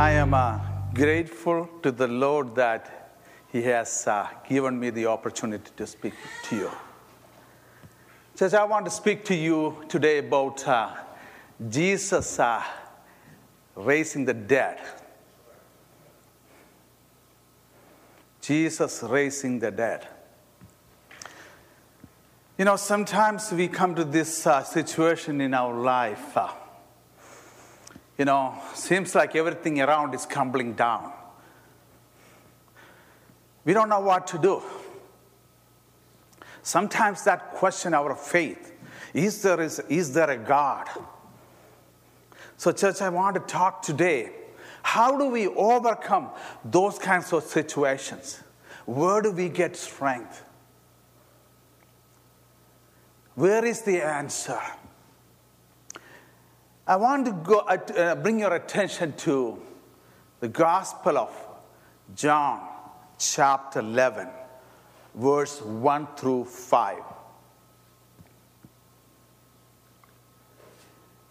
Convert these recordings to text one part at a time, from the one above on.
I am uh, grateful to the Lord that He has uh, given me the opportunity to speak to you. Church, I want to speak to you today about uh, Jesus uh, raising the dead. Jesus raising the dead. You know, sometimes we come to this uh, situation in our life. You know, seems like everything around is crumbling down. We don't know what to do. Sometimes that question our faith is there, is, is there a God? So, church, I want to talk today. How do we overcome those kinds of situations? Where do we get strength? Where is the answer? I want to go, uh, bring your attention to the Gospel of John, chapter 11, verse 1 through 5.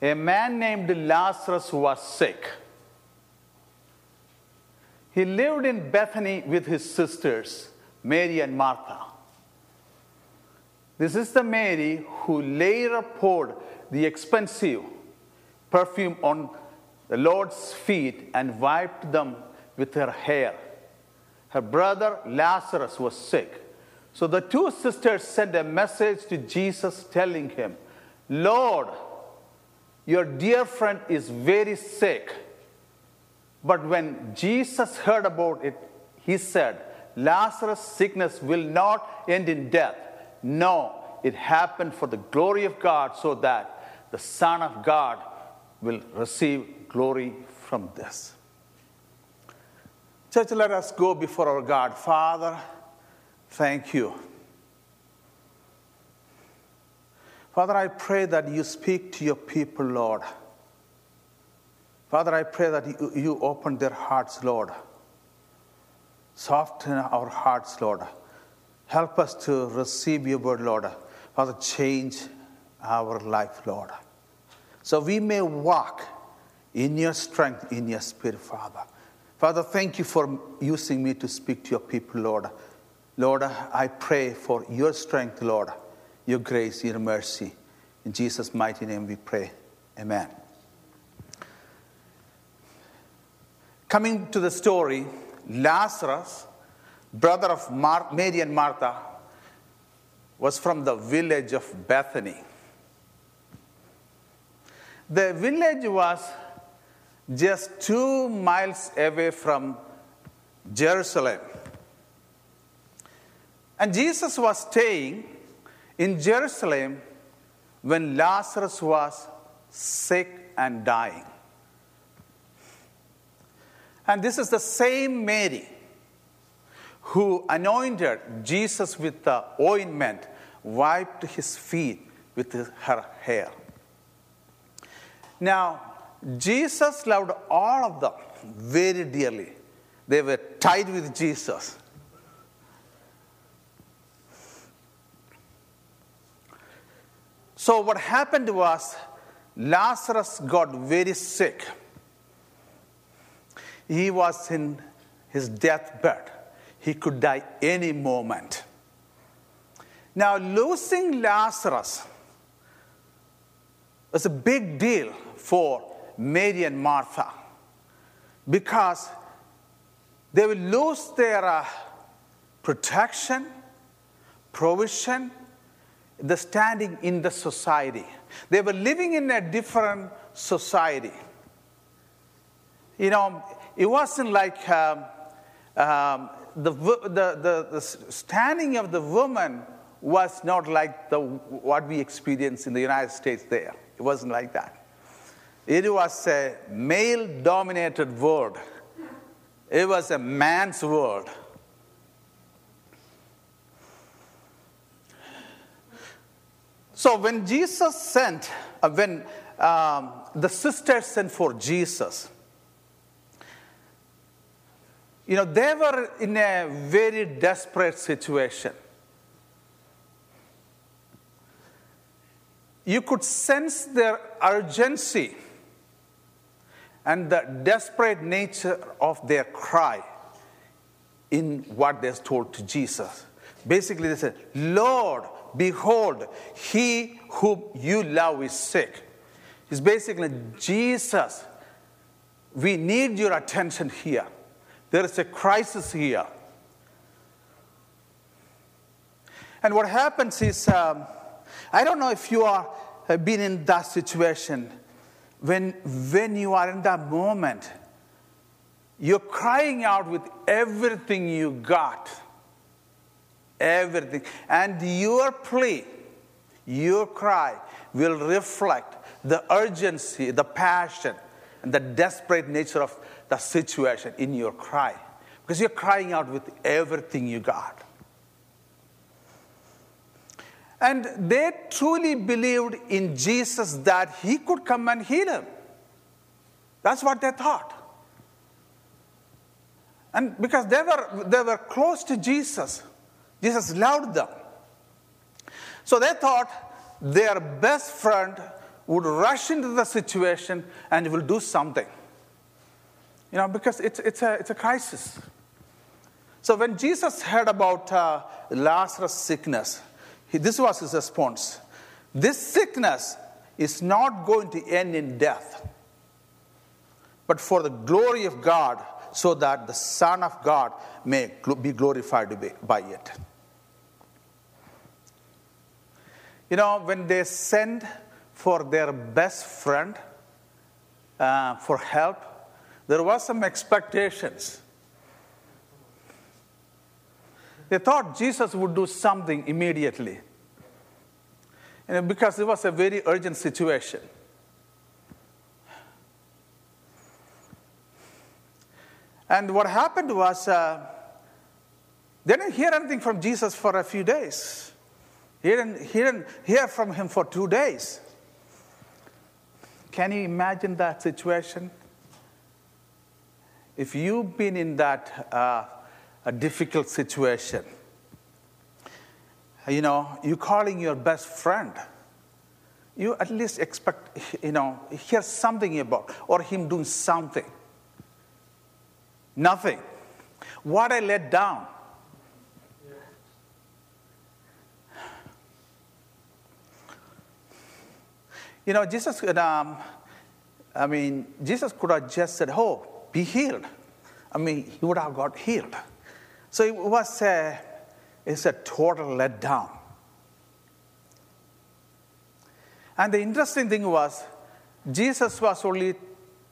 A man named Lazarus was sick. He lived in Bethany with his sisters, Mary and Martha. This is the Mary who later poured the expensive perfume on the Lord's feet and wiped them with her hair. Her brother Lazarus was sick. So the two sisters sent a message to Jesus telling him, Lord, your dear friend is very sick. But when Jesus heard about it, he said, Lazarus' sickness will not end in death. No, it happened for the glory of God so that the Son of God will receive glory from this. Church, let us go before our God. Father, thank you. Father, I pray that you speak to your people, Lord. Father, I pray that you, you open their hearts, Lord. Soften our hearts, Lord. Help us to receive your word, Lord. Father, change our life, Lord. So we may walk in your strength, in your spirit, Father. Father, thank you for using me to speak to your people, Lord. Lord, I pray for your strength, Lord, your grace, your mercy. In Jesus' mighty name we pray. Amen. Coming to the story, Lazarus, brother of Mar- Mary and Martha, was from the village of Bethany. The village was just two miles away from Jerusalem. And Jesus was staying in Jerusalem when Lazarus was sick and dying. And this is the same Mary who anointed Jesus with the ointment, wiped his feet with her hair. Now, Jesus loved all of them very dearly. They were tied with Jesus. So, what happened was Lazarus got very sick. He was in his deathbed. He could die any moment. Now, losing Lazarus was a big deal for Mary and Martha because they will lose their uh, protection, provision, the standing in the society. They were living in a different society. You know, it wasn't like um, um, the, the, the, the standing of the woman was not like the, what we experience in the United States there. It wasn't like that. It was a male dominated world, it was a man's world. So when Jesus sent, uh, when um, the sisters sent for Jesus, you know, they were in a very desperate situation. You could sense their urgency and the desperate nature of their cry in what they're told to Jesus. Basically, they said, Lord, behold, he whom you love is sick. It's basically, Jesus, we need your attention here. There is a crisis here. And what happens is, um, I don't know if you are have been in that situation when, when you are in that moment, you're crying out with everything you got. Everything. And your plea, your cry will reflect the urgency, the passion, and the desperate nature of the situation in your cry. Because you're crying out with everything you got. And they truly believed in Jesus that he could come and heal him. That's what they thought. And because they were, they were close to Jesus, Jesus loved them. So they thought their best friend would rush into the situation and will do something. You know, because it's, it's, a, it's a crisis. So when Jesus heard about uh, Lazarus' sickness, this was his response. This sickness is not going to end in death, but for the glory of God, so that the Son of God may be glorified by it. You know, when they send for their best friend uh, for help, there was some expectations. They thought Jesus would do something immediately you know, because it was a very urgent situation. And what happened was uh, they didn't hear anything from Jesus for a few days. He didn't, he didn't hear from him for two days. Can you imagine that situation? If you've been in that uh, a difficult situation, you know, you calling your best friend, you at least expect, you know, hear something about, or him doing something. Nothing. What I let down. You know, Jesus, um, I mean, Jesus could have just said, Oh, be healed. I mean, he would have got healed. So it was a, it's a total letdown. And the interesting thing was, Jesus was only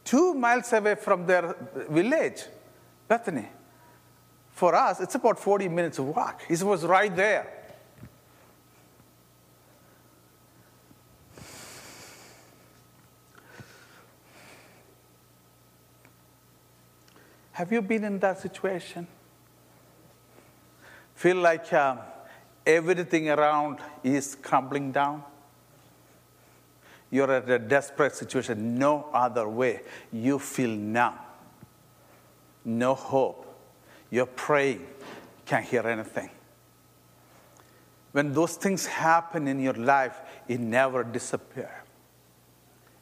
two miles away from their village, Bethany. For us, it's about 40 minutes walk. He was right there. Have you been in that situation? Feel like uh, everything around is crumbling down? You're at a desperate situation, no other way. You feel numb, no hope. You're praying, can't hear anything. When those things happen in your life, it never disappears.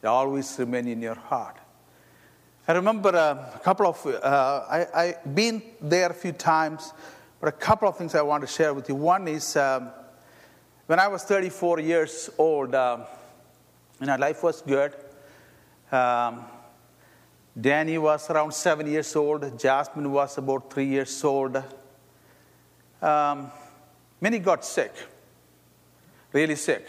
It always remain in your heart. I remember uh, a couple of, uh, I, I been there a few times, but a couple of things I want to share with you. One is um, when I was 34 years old, uh, you know, life was good. Um, Danny was around seven years old. Jasmine was about three years old. Um, Minnie got sick, really sick.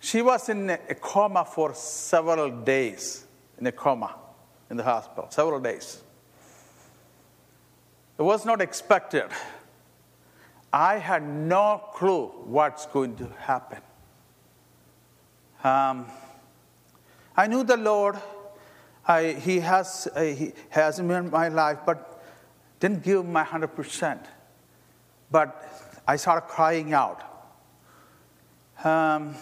She was in a coma for several days in a coma in the hospital, several days. It was not expected. I had no clue what's going to happen. Um, I knew the Lord. I, he has uh, he has in my life, but didn't give my hundred percent. But I started crying out. Um,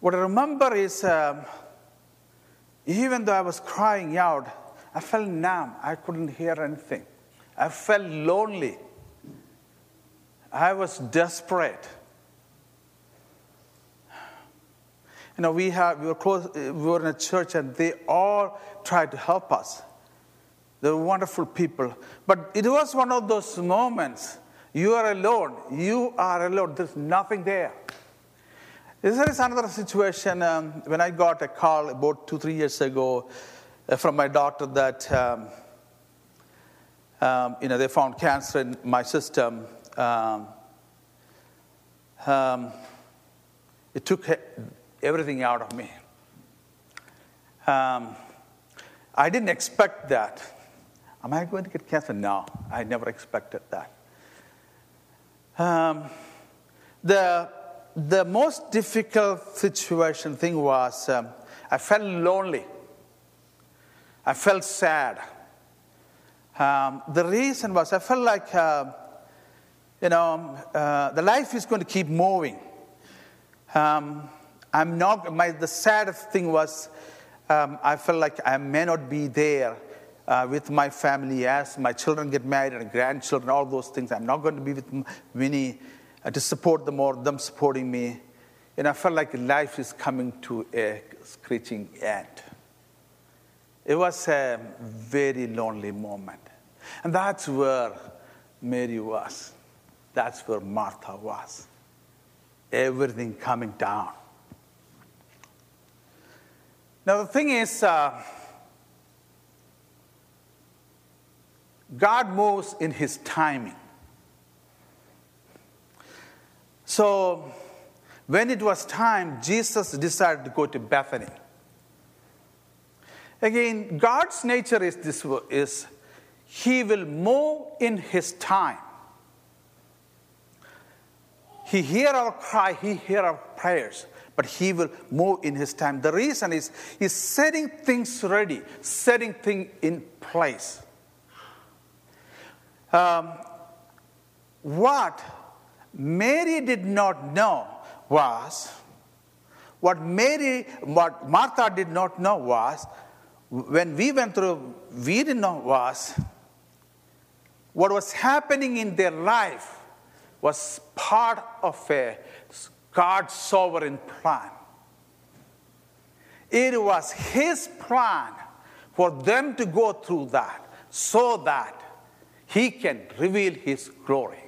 what I remember is um, even though I was crying out, I felt numb. I couldn't hear anything. I felt lonely. I was desperate. You know, we, have, we, were close, we were in a church and they all tried to help us. They were wonderful people. But it was one of those moments you are alone. You are alone. There's nothing there. There is another situation um, when I got a call about two, three years ago from my doctor that um, um, you know they found cancer in my system. Um, um, it took everything out of me. Um, I didn't expect that. Am I going to get cancer? No, I never expected that. Um, the, the most difficult situation thing was I felt lonely. I felt sad. Um, the reason was I felt like, uh, you know, uh, the life is going to keep moving. Um, I'm not, my, the saddest thing was um, I felt like I may not be there uh, with my family as my children get married and grandchildren, all those things. I'm not going to be with Winnie uh, to support them or them supporting me. And I felt like life is coming to a screeching end. It was a very lonely moment. And that's where Mary was. That's where Martha was. Everything coming down. Now, the thing is, uh, God moves in His timing. So, when it was time, Jesus decided to go to Bethany. Again, God's nature is this is He will move in His time. He hear our cry, He hear our prayers, but He will move in His time. The reason is He's setting things ready, setting things in place. Um, what Mary did not know was, what Mary, what Martha did not know was, when we went through, we didn't know was, what was happening in their life was part of a God's sovereign plan. It was His plan for them to go through that so that he can reveal His glory.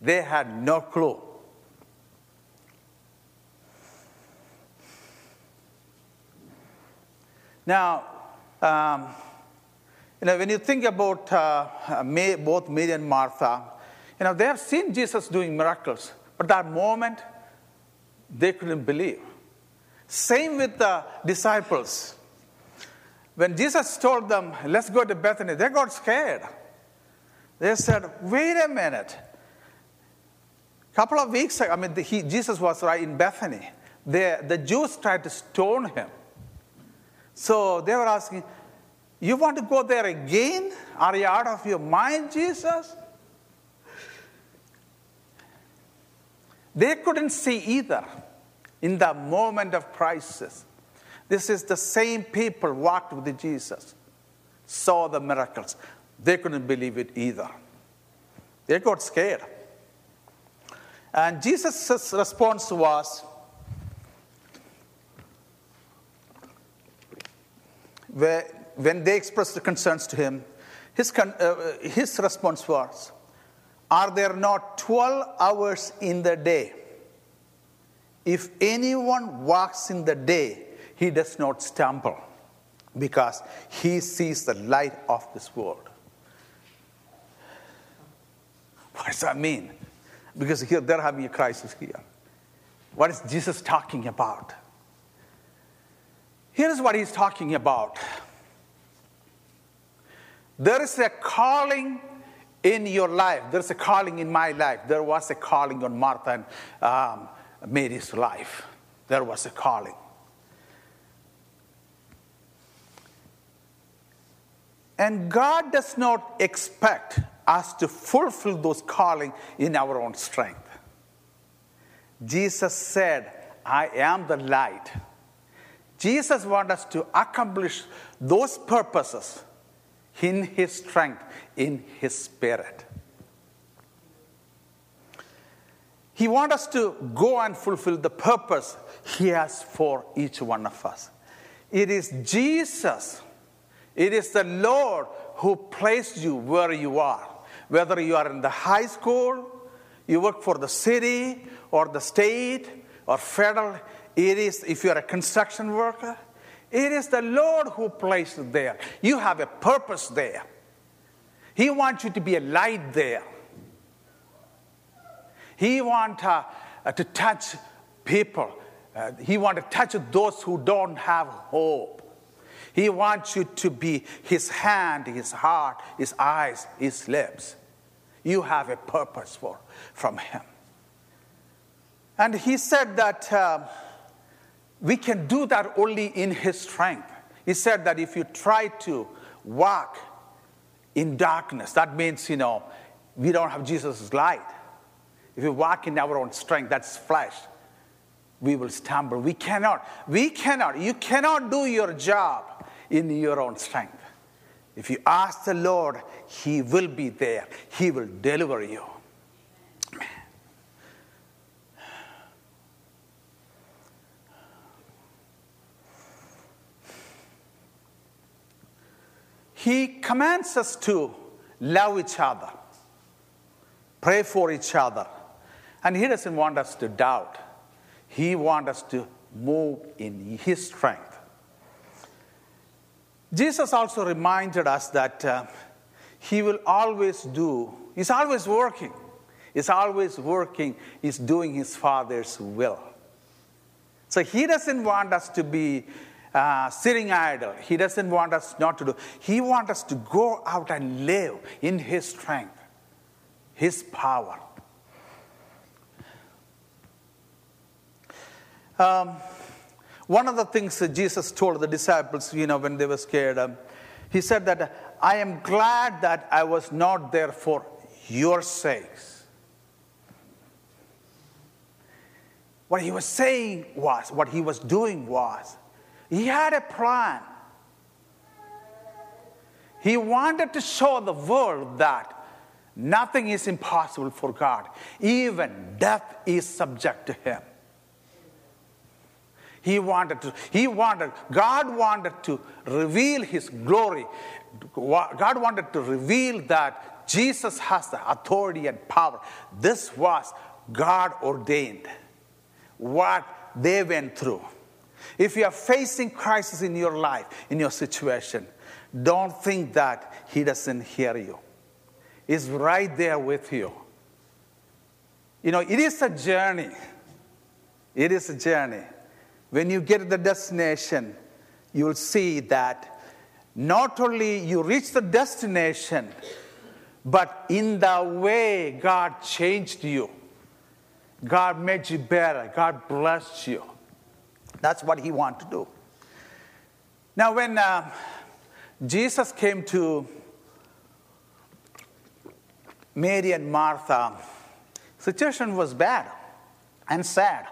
They had no clue. Now, um, you know, when you think about uh, May, both Mary and Martha, you know, they have seen Jesus doing miracles, but that moment, they couldn't believe. Same with the disciples. When Jesus told them, let's go to Bethany, they got scared. They said, wait a minute. A couple of weeks ago, I mean, he, Jesus was right in Bethany. The, the Jews tried to stone him. So they were asking, You want to go there again? Are you out of your mind, Jesus? They couldn't see either in the moment of crisis. This is the same people walked with Jesus, saw the miracles. They couldn't believe it either. They got scared. And Jesus' response was when they expressed the concerns to him, his, uh, his response was, Are there not 12 hours in the day? If anyone walks in the day, he does not stumble because he sees the light of this world. What does that mean? Because here they're having a crisis here. What is Jesus talking about? Here's what he's talking about. There is a calling in your life. There's a calling in my life. There was a calling on Martha and um, Mary's life. There was a calling. And God does not expect us to fulfill those calling in our own strength. Jesus said, I am the light. Jesus wants us to accomplish those purposes in His strength, in His Spirit. He wants us to go and fulfill the purpose He has for each one of us. It is Jesus, it is the Lord who placed you where you are. Whether you are in the high school, you work for the city or the state or federal, it is, if you are a construction worker, it is the Lord who placed you there. You have a purpose there. He wants you to be a light there. He wants uh, uh, to touch people. Uh, he wants to touch those who don't have hope. He wants you to be his hand, his heart, his eyes, his lips. You have a purpose for from him. And he said that uh, we can do that only in his strength. He said that if you try to walk in darkness, that means, you know, we don't have Jesus' light. If we walk in our own strength, that's flesh, we will stumble. We cannot, we cannot, you cannot do your job in your own strength. If you ask the Lord, He will be there, He will deliver you. He commands us to love each other, pray for each other, and He doesn't want us to doubt. He wants us to move in His strength. Jesus also reminded us that uh, He will always do, He's always working. He's always working, He's doing His Father's will. So He doesn't want us to be uh, sitting idle. He doesn't want us not to do. He wants us to go out and live in His strength, His power. Um, one of the things that Jesus told the disciples, you know, when they were scared, um, he said that I am glad that I was not there for your sakes. What he was saying was, what he was doing was, he had a plan. He wanted to show the world that nothing is impossible for God, even death is subject to him. He wanted to, he wanted, God wanted to reveal his glory. God wanted to reveal that Jesus has the authority and power. This was God ordained. What they went through. If you are facing crisis in your life, in your situation, don't think that he doesn't hear you. He's right there with you. You know, it is a journey. It is a journey. When you get to the destination, you will see that not only you reach the destination, but in the way God changed you. God made you better. God blessed you. That's what He wanted to do. Now, when uh, Jesus came to Mary and Martha, situation was bad and sad.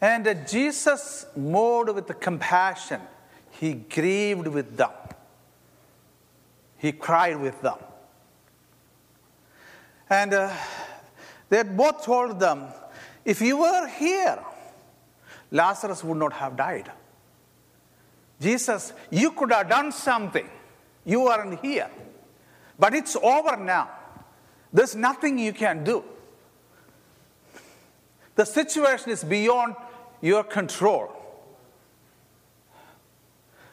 And Jesus moved with compassion. He grieved with them. He cried with them. And uh, they both told them, if you were here, Lazarus would not have died. Jesus, you could have done something. You aren't here. But it's over now. There's nothing you can do. The situation is beyond your control.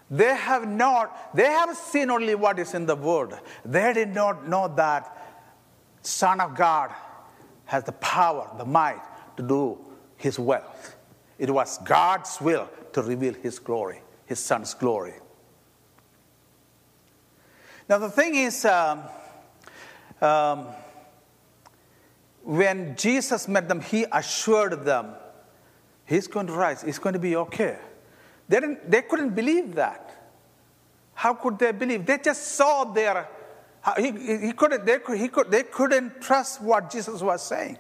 They have not, they have seen only what is in the word. They did not know that Son of God has the power, the might to do his will. It was God's will to reveal his glory, his son's glory. Now, the thing is, um, um, when Jesus met them, he assured them He's going to rise. It's going to be okay. They, didn't, they couldn't believe that. How could they believe? They just saw their. He, he couldn't, they, could, he could, they couldn't trust what Jesus was saying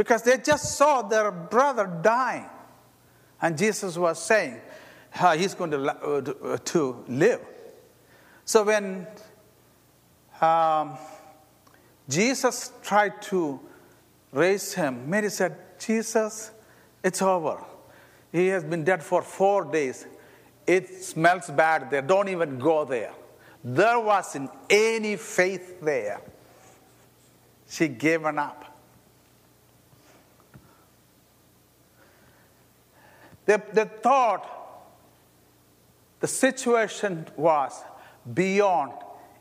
because they just saw their brother dying. And Jesus was saying uh, he's going to, uh, to live. So when um, Jesus tried to raise him. Mary said, Jesus, it's over. He has been dead for four days. It smells bad there. Don't even go there. There wasn't any faith there. She given up. They, they thought the situation was beyond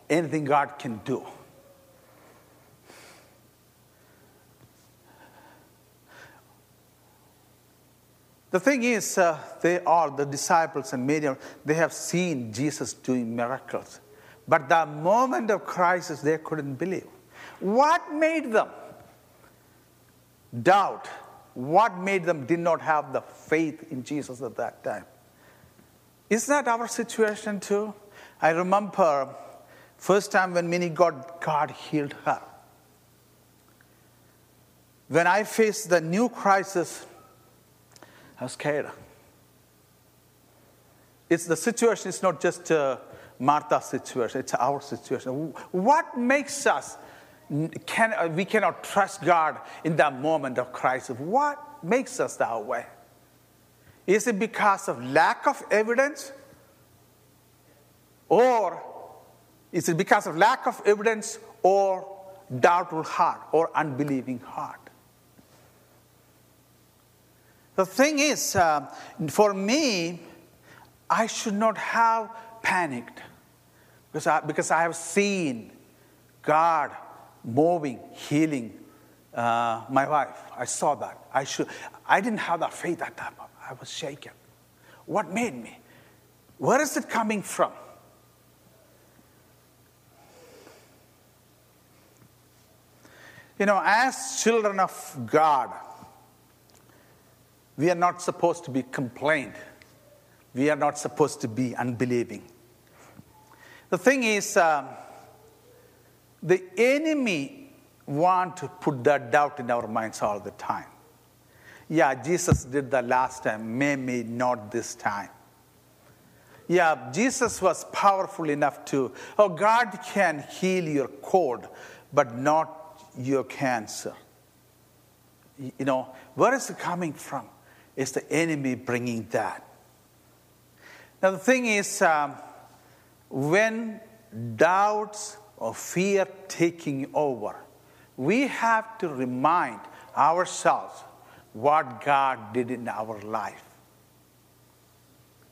anything God can do. The thing is, uh, they are the disciples and Mary, they have seen Jesus doing miracles. But the moment of crisis, they couldn't believe. What made them doubt? What made them did not have the faith in Jesus at that time? Is that our situation too? I remember first time when Minnie got God healed her. When I faced the new crisis, I was scared. It's the situation It's not just uh, Martha's situation, it's our situation. What makes us can, uh, we cannot trust God in that moment of crisis? What makes us that way? Is it because of lack of evidence? Or is it because of lack of evidence or doubtful heart or unbelieving heart? The thing is, uh, for me, I should not have panicked because I, because I have seen God moving, healing uh, my wife. I saw that. I, should, I didn't have that faith at that moment. I was shaken. What made me? Where is it coming from? You know, as children of God, we are not supposed to be complained. We are not supposed to be unbelieving. The thing is, uh, the enemy want to put that doubt in our minds all the time. Yeah, Jesus did that last time, maybe not this time. Yeah, Jesus was powerful enough to, oh, God can heal your cold, but not your cancer. You know, where is it coming from? It's the enemy bringing that. Now, the thing is, um, when doubts or fear taking over, we have to remind ourselves what God did in our life.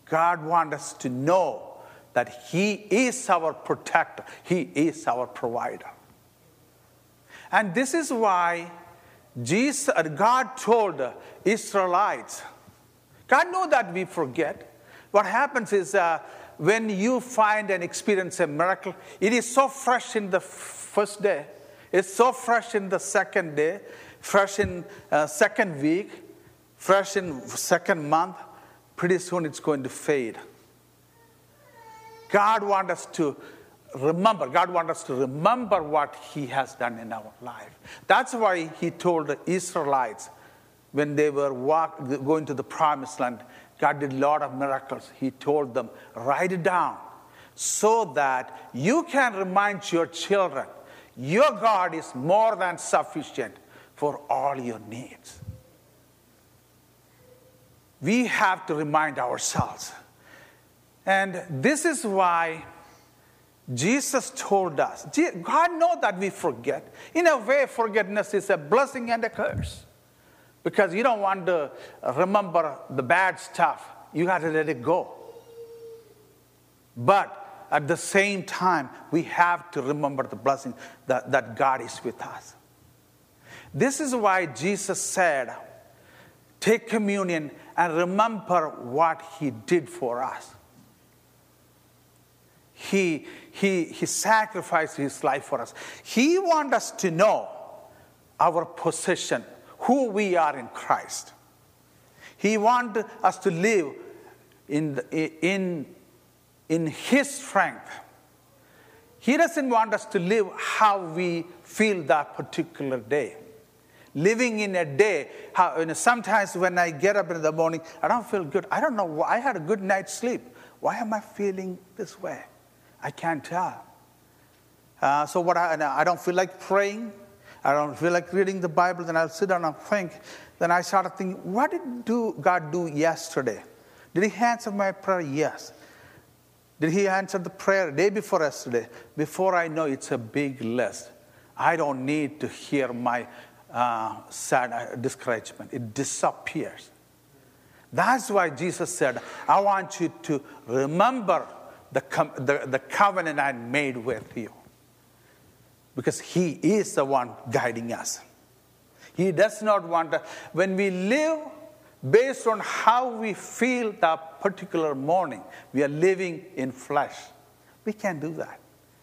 God wants us to know that He is our protector, He is our provider. And this is why Jesus, uh, God told Israelites, God knew that we forget. What happens is uh, when you find and experience a miracle, it is so fresh in the first day, it's so fresh in the second day, fresh in uh, second week, fresh in second month. Pretty soon it's going to fade. God wants us to remember, God wants us to remember what He has done in our life. That's why He told the Israelites when they were walk, going to the promised land, God did a lot of miracles. He told them, write it down so that you can remind your children your God is more than sufficient for all your needs. We have to remind ourselves. And this is why Jesus told us, God knows that we forget. In a way, forgiveness is a blessing and a curse. Because you don't want to remember the bad stuff, you got to let it go. But at the same time, we have to remember the blessing that, that God is with us. This is why Jesus said, Take communion and remember what He did for us. He, he, he sacrificed his life for us. He wants us to know our position, who we are in Christ. He wants us to live in, in, in His strength. He doesn't want us to live how we feel that particular day. Living in a day, how, you know, sometimes when I get up in the morning, I don't feel good. I don't know why. I had a good night's sleep. Why am I feeling this way? I can't tell. Uh, so what I, I don't feel like praying. I don't feel like reading the Bible. Then I'll sit down and think. Then I started thinking, what did do God do yesterday? Did He answer my prayer? Yes. Did He answer the prayer day before yesterday? Before I know, it's a big list. I don't need to hear my uh, sad uh, discouragement. It disappears. That's why Jesus said, I want you to remember the, com- the, the covenant I made with you. Because He is the one guiding us. He does not want, to, when we live based on how we feel that particular morning, we are living in flesh. We can't do that.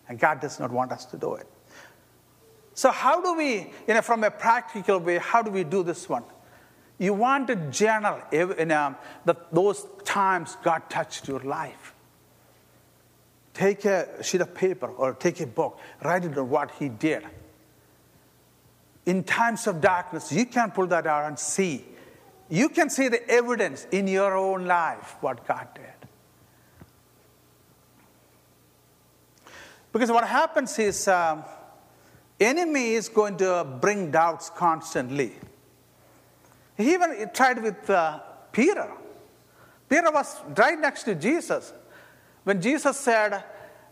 And God does not want us to do it. So, how do we, you know, from a practical way, how do we do this one? You want to journal in, um, the, those times God touched your life. Take a sheet of paper or take a book, write it on what He did. In times of darkness, you can pull that out and see. You can see the evidence in your own life what God did. Because what happens is, um, enemy is going to bring doubts constantly. He even tried with uh, Peter. Peter was right next to Jesus. When Jesus said,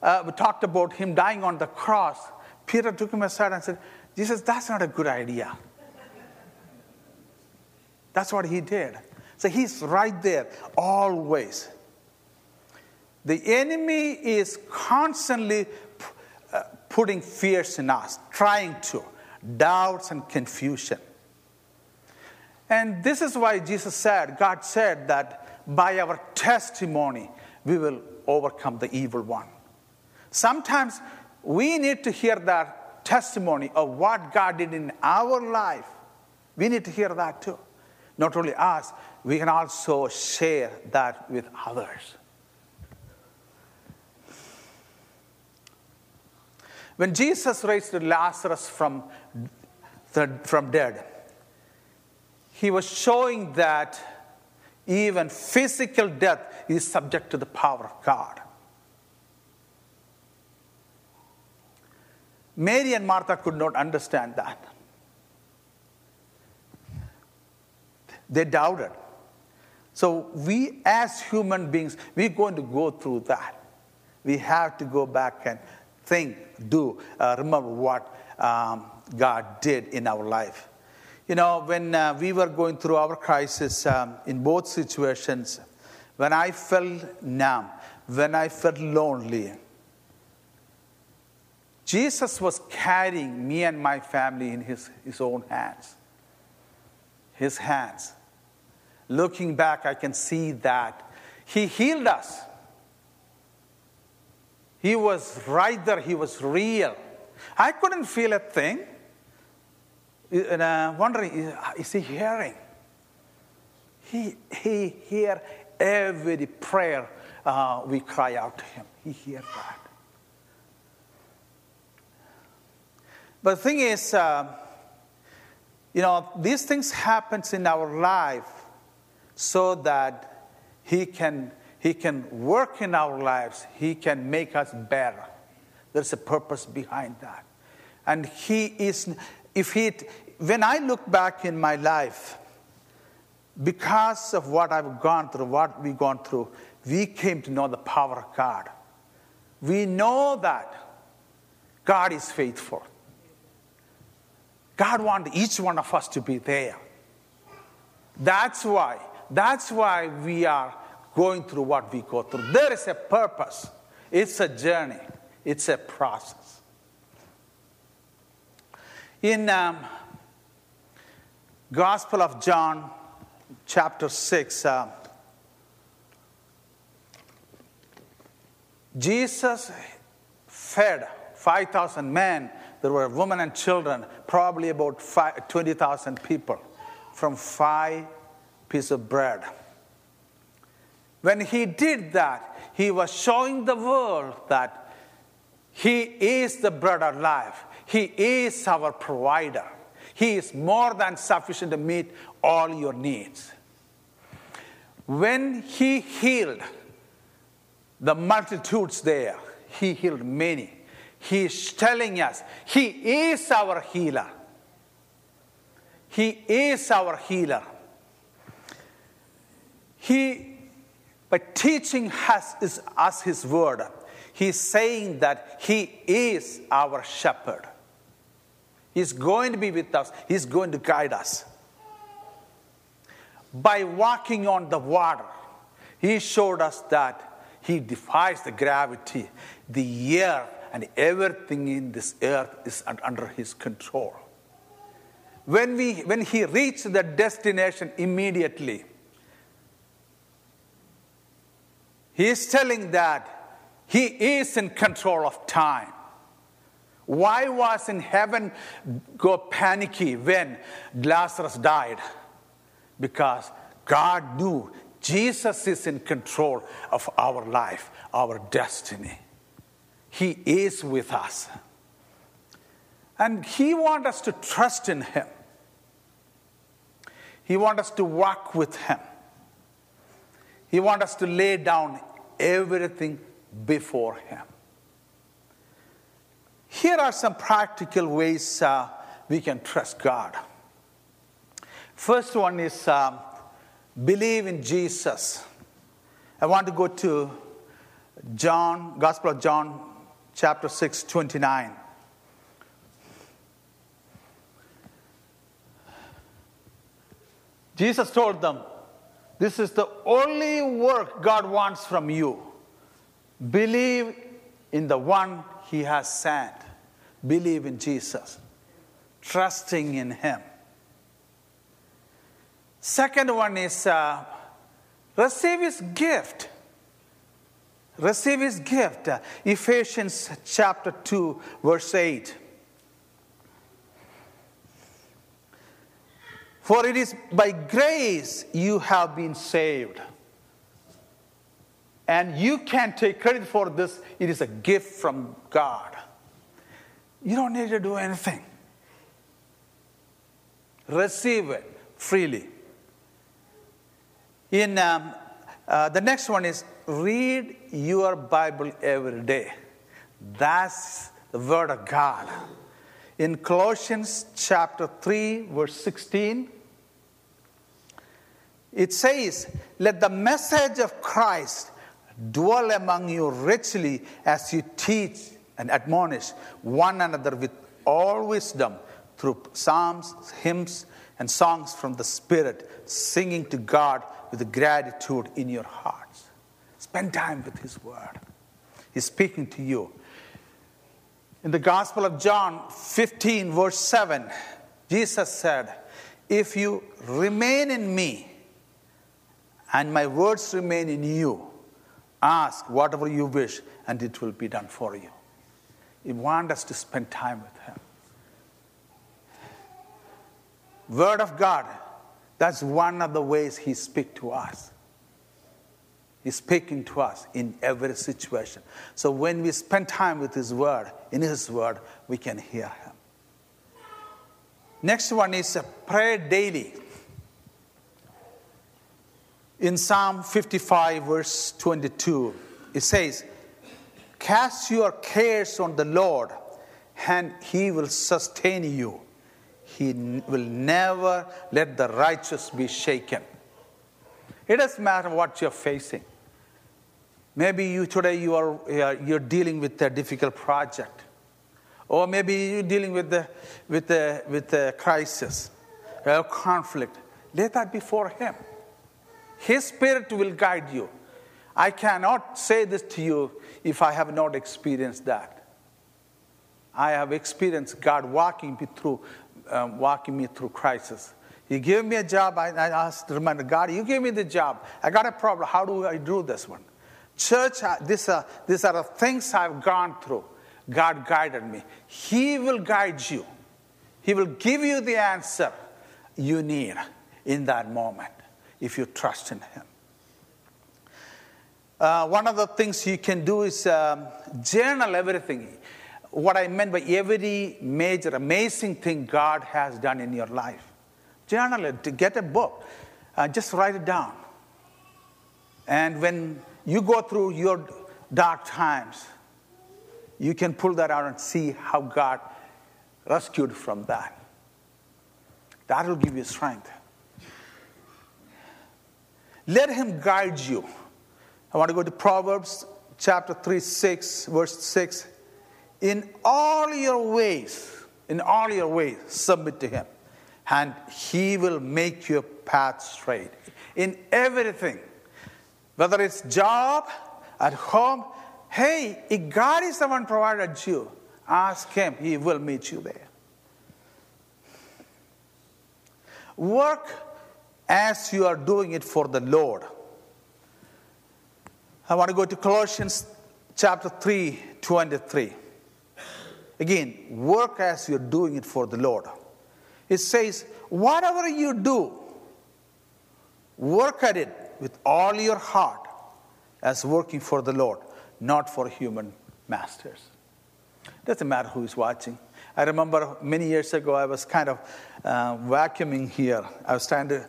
uh, we talked about him dying on the cross, Peter took him aside and said, Jesus, that's not a good idea. That's what he did. So he's right there, always. The enemy is constantly putting fears in us, trying to, doubts and confusion. And this is why Jesus said, God said that by our testimony, we will overcome the evil one. Sometimes we need to hear that testimony of what God did in our life. We need to hear that too. Not only us, we can also share that with others. When Jesus raised Lazarus from, the, from dead, he was showing that even physical death is subject to the power of God. Mary and Martha could not understand that. They doubted. So, we as human beings, we're going to go through that. We have to go back and think, do, uh, remember what um, God did in our life. You know, when uh, we were going through our crisis um, in both situations, when I felt numb, when I felt lonely, Jesus was carrying me and my family in his, his own hands. His hands. Looking back, I can see that. He healed us. He was right there, he was real. I couldn't feel a thing. And uh, wondering, is he hearing? He, he hear every prayer uh, we cry out to him. He hears that. But the thing is, uh, you know, these things happens in our life so that he can he can work in our lives. He can make us better. There's a purpose behind that. And He is, if He, when I look back in my life, because of what I've gone through, what we've gone through, we came to know the power of God. We know that God is faithful. God wants each one of us to be there. That's why, that's why we are going through what we go through. There is a purpose, it's a journey, it's a process. In um, Gospel of John, chapter 6, uh, Jesus fed 5,000 men. There were women and children, probably about 20,000 people, from five pieces of bread. When he did that, he was showing the world that he is the bread of life. He is our provider. He is more than sufficient to meet all your needs. When he healed the multitudes there, he healed many. He is telling us He is our healer. He is our healer. He, by teaching us, is, us His word, He's saying that He is our shepherd. He's going to be with us, He's going to guide us. By walking on the water, He showed us that He defies the gravity, the air, and everything in this earth is under His control. When, we, when He reached the destination immediately, He is telling that He is in control of time. Why was in heaven go panicky when Lazarus died? Because God knew Jesus is in control of our life, our destiny. He is with us. And He wants us to trust in Him. He wants us to walk with Him. He wants us to lay down everything before Him. Here are some practical ways uh, we can trust God. First one is um, believe in Jesus. I want to go to John, Gospel of John, chapter 6, 29. Jesus told them, This is the only work God wants from you. Believe in the one He has sent. Believe in Jesus, trusting in Him. Second one is uh, receive His gift. Receive His gift. Uh, Ephesians chapter 2, verse 8. For it is by grace you have been saved. And you can't take credit for this, it is a gift from God. You don't need to do anything. Receive it freely. In um, uh, the next one is read your Bible every day. That's the Word of God in Colossians chapter 3, verse 16, it says, Let the message of Christ dwell among you richly as you teach and admonish one another with all wisdom through psalms, hymns, and songs from the Spirit, singing to God with gratitude in your hearts. Spend time with His Word. He's speaking to you. In the Gospel of John 15, verse 7, Jesus said, If you remain in me and my words remain in you, ask whatever you wish and it will be done for you. He wants us to spend time with Him. Word of God, that's one of the ways He speaks to us. He's speaking to us in every situation. So when we spend time with His Word, in His Word, we can hear Him. Next one is uh, pray daily. In Psalm 55, verse 22, it says, Cast your cares on the Lord, and He will sustain you. He will never let the righteous be shaken. It doesn't matter what you're facing. Maybe you today you are uh, you're dealing with a difficult project, or maybe you're dealing with the with the with the crisis, a conflict. Let that before Him. His Spirit will guide you. I cannot say this to you if I have not experienced that. I have experienced God walking me through, um, walking me through crisis. He gave me a job. I, I asked, remember, God, you gave me the job. I got a problem. How do I do this one? Church, uh, these are, these are the things I've gone through. God guided me. He will guide you, He will give you the answer you need in that moment if you trust in Him. Uh, one of the things you can do is um, journal everything. What I meant by every major, amazing thing God has done in your life. Journal it, to get a book, uh, just write it down. And when you go through your dark times, you can pull that out and see how God rescued from that. That will give you strength. Let Him guide you. I want to go to Proverbs chapter 3, 6, verse 6. In all your ways, in all your ways, submit to Him, and He will make your path straight. In everything, whether it's job, at home, hey, if God is the one provided you, ask Him, He will meet you there. Work as you are doing it for the Lord. I want to go to Colossians chapter 3, 23. Again, work as you're doing it for the Lord. It says, whatever you do, work at it with all your heart as working for the Lord, not for human masters. Doesn't matter who is watching. I remember many years ago, I was kind of uh, vacuuming here. I was trying to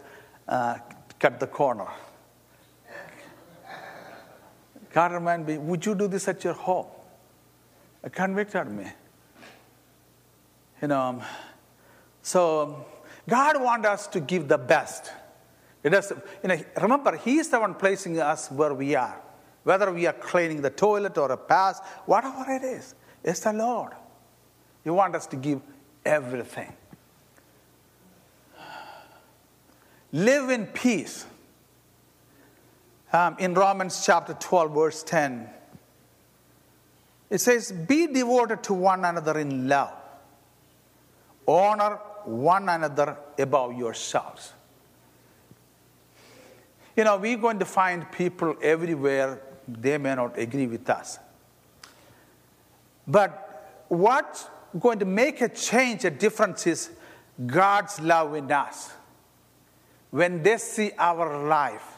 uh, cut the corner. God reminded me, would you do this at your home? It convicted me. You know, so God wants us to give the best. It is, you know, remember, He is the one placing us where we are. Whether we are cleaning the toilet or a pass, whatever it is, it's the Lord. He wants us to give everything. Live in peace. Um, in Romans chapter 12, verse 10, it says, Be devoted to one another in love, honor one another above yourselves. You know, we're going to find people everywhere, they may not agree with us. But what's going to make a change, a difference is God's love in us. When they see our life,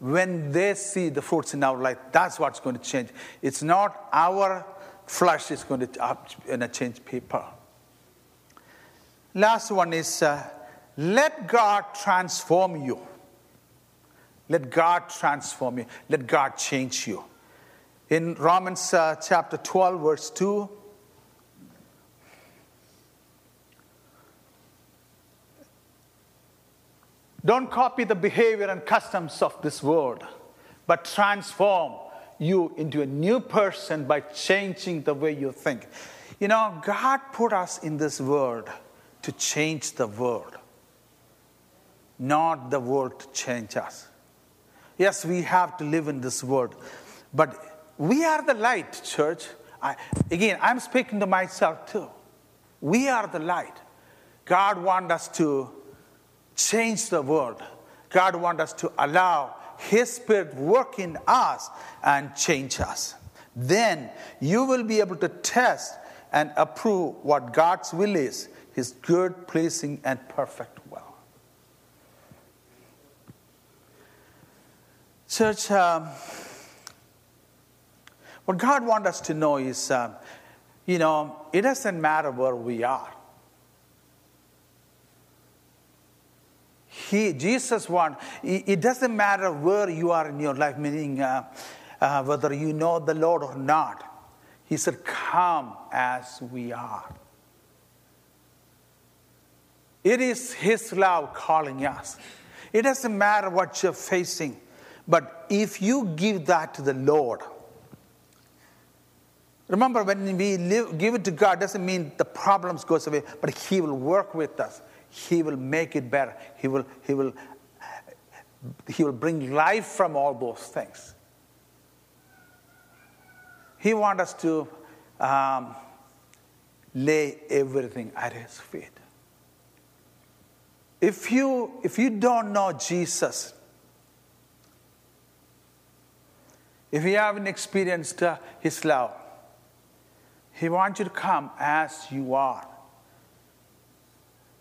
when they see the fruits in our life, that's what's going to change. It's not our flesh is going to change people. Last one is uh, let God transform you. Let God transform you. Let God change you. In Romans uh, chapter 12, verse 2, Don't copy the behavior and customs of this world, but transform you into a new person by changing the way you think. You know, God put us in this world to change the world, not the world to change us. Yes, we have to live in this world, but we are the light, church. I, again, I'm speaking to myself too. We are the light. God wants us to change the world. God wants us to allow His Spirit work in us and change us. Then you will be able to test and approve what God's will is His good, pleasing, and perfect will. Church, um, what God wants us to know is, um, you know, it doesn't matter where we are. He, Jesus want. It doesn't matter where you are in your life, meaning uh, uh, whether you know the Lord or not. He said, "Come as we are." It is His love calling us. It doesn't matter what you're facing. But if you give that to the Lord, remember when we live, give it to God doesn't mean the problems goes away, but He will work with us. He will make it better. He will, he will, he will bring life from all those things. He wants us to um, lay everything at His feet. If you, if you don't know Jesus, If you haven't experienced uh, His love, He wants you to come as you are.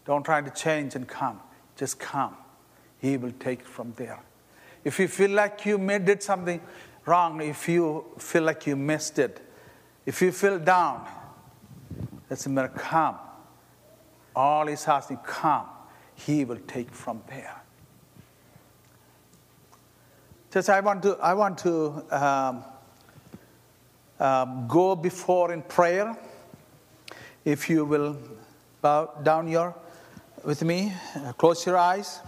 Don't try to change and come. Just come. He will take it from there. If you feel like you did something wrong, if you feel like you missed it, if you feel down, that's a matter. Come. All He's asking, come. He will take from there. Just I want to, I want to um, um, go before in prayer. If you will bow down your with me, uh, close your eyes.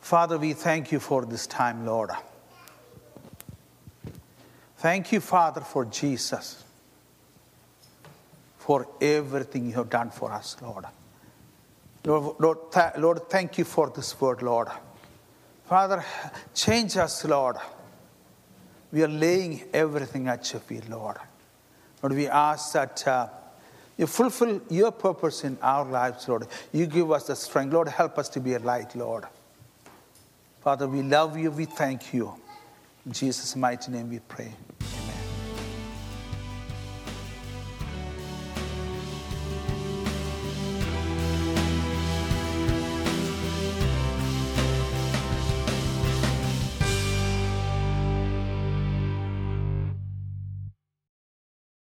Father, we thank you for this time, Lord. Thank you, Father, for Jesus, for everything you have done for us, Lord. Lord, Lord, th- Lord, thank you for this word, Lord. Father, change us, Lord. We are laying everything at your feet, Lord. Lord, we ask that uh, you fulfill your purpose in our lives, Lord. You give us the strength. Lord, help us to be a light, Lord. Father, we love you. We thank you. In Jesus' mighty name we pray.